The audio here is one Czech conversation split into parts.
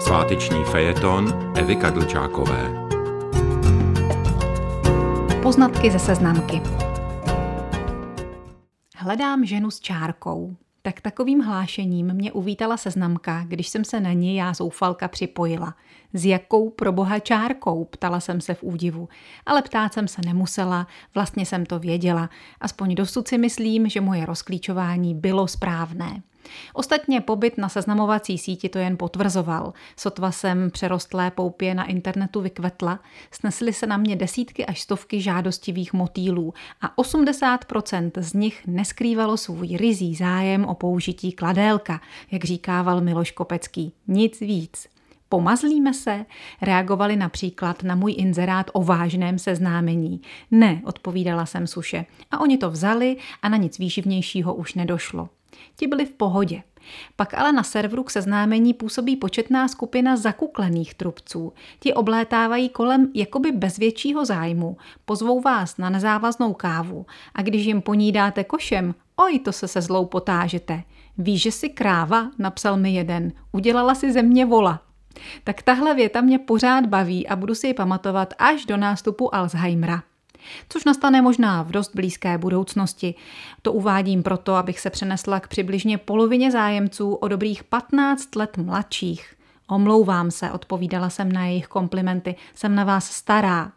Sváteční fejeton Evy Kadlčákové. Poznatky ze seznamky. Hledám ženu s čárkou. Tak takovým hlášením mě uvítala seznamka, když jsem se na ní já zoufalka připojila. S jakou proboha čárkou, ptala jsem se v údivu. Ale ptát jsem se nemusela, vlastně jsem to věděla. Aspoň dosud si myslím, že moje rozklíčování bylo správné. Ostatně pobyt na seznamovací síti to jen potvrzoval. Sotva jsem přerostlé poupě na internetu vykvetla, snesly se na mě desítky až stovky žádostivých motýlů a 80% z nich neskrývalo svůj rizí zájem o použití kladélka, jak říkával Miloš Kopecký. Nic víc. Pomazlíme se? Reagovali například na můj inzerát o vážném seznámení. Ne, odpovídala jsem suše. A oni to vzali a na nic výživnějšího už nedošlo. Ti byli v pohodě. Pak ale na serveru k seznámení působí početná skupina zakuklených trubců. Ti oblétávají kolem jakoby bez většího zájmu, pozvou vás na nezávaznou kávu a když jim ponídáte košem, oj, to se se zlou potážete. Víš, že si kráva, napsal mi jeden, udělala si ze mě vola. Tak tahle věta mě pořád baví a budu si ji pamatovat až do nástupu Alzheimera což nastane možná v dost blízké budoucnosti. To uvádím proto, abych se přenesla k přibližně polovině zájemců o dobrých 15 let mladších. Omlouvám se, odpovídala jsem na jejich komplimenty, jsem na vás stará.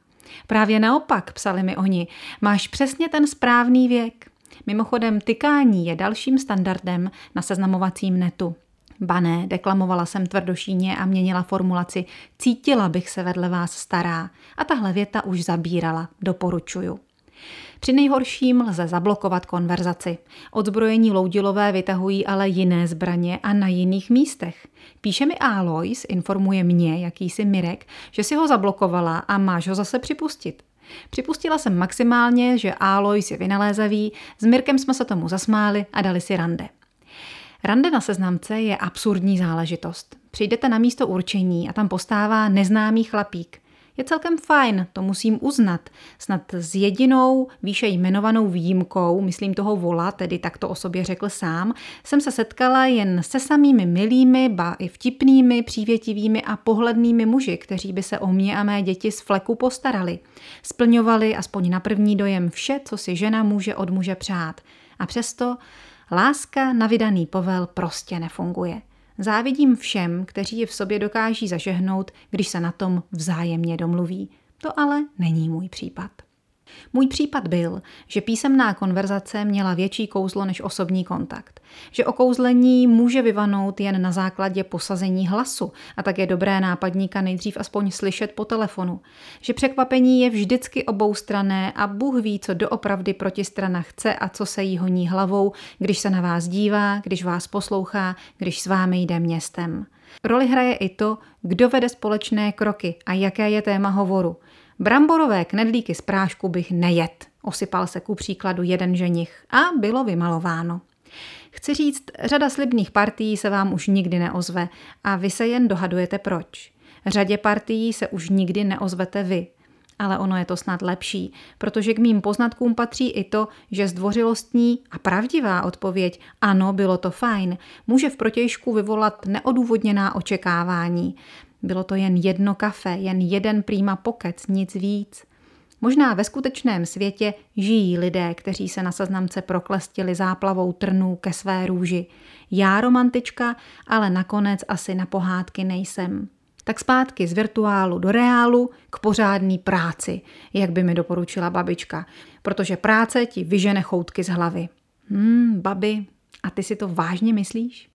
Právě naopak, psali mi oni, máš přesně ten správný věk. Mimochodem, tykání je dalším standardem na seznamovacím netu. Bané, deklamovala jsem tvrdošíně a měnila formulaci Cítila bych se vedle vás stará. A tahle věta už zabírala. Doporučuju. Při nejhorším lze zablokovat konverzaci. Odzbrojení loudilové vytahují ale jiné zbraně a na jiných místech. Píše mi Alois, informuje mě, jakýsi Mirek, že si ho zablokovala a máš ho zase připustit. Připustila jsem maximálně, že Alois je vynalézavý, s Mirkem jsme se tomu zasmáli a dali si rande. Rande na seznamce je absurdní záležitost. Přijdete na místo určení a tam postává neznámý chlapík. Je celkem fajn, to musím uznat. Snad s jedinou výše jmenovanou výjimkou, myslím toho vola, tedy tak to o sobě řekl sám, jsem se setkala jen se samými milými, ba i vtipnými, přívětivými a pohlednými muži, kteří by se o mě a mé děti z fleku postarali. Splňovali aspoň na první dojem vše, co si žena může od muže přát. A přesto Láska na vydaný povel prostě nefunguje. Závidím všem, kteří ji v sobě dokáží zažehnout, když se na tom vzájemně domluví. To ale není můj případ. Můj případ byl, že písemná konverzace měla větší kouzlo než osobní kontakt. Že okouzlení může vyvanout jen na základě posazení hlasu a tak je dobré nápadníka nejdřív aspoň slyšet po telefonu. Že překvapení je vždycky oboustrané a Bůh ví, co doopravdy protistrana chce a co se jí honí hlavou, když se na vás dívá, když vás poslouchá, když s vámi jde městem. Roli hraje i to, kdo vede společné kroky a jaké je téma hovoru. Bramborové knedlíky z prášku bych nejet, osypal se ku příkladu jeden ženich a bylo vymalováno. Chci říct, řada slibných partií se vám už nikdy neozve a vy se jen dohadujete proč. Řadě partií se už nikdy neozvete vy. Ale ono je to snad lepší, protože k mým poznatkům patří i to, že zdvořilostní a pravdivá odpověď ano, bylo to fajn, může v protějšku vyvolat neodůvodněná očekávání. Bylo to jen jedno kafe, jen jeden prýma pokec, nic víc. Možná ve skutečném světě žijí lidé, kteří se na seznamce proklestili záplavou trnů ke své růži. Já romantička, ale nakonec asi na pohádky nejsem. Tak zpátky z virtuálu do reálu k pořádný práci, jak by mi doporučila babička, protože práce ti vyžene choutky z hlavy. Hmm, babi, a ty si to vážně myslíš?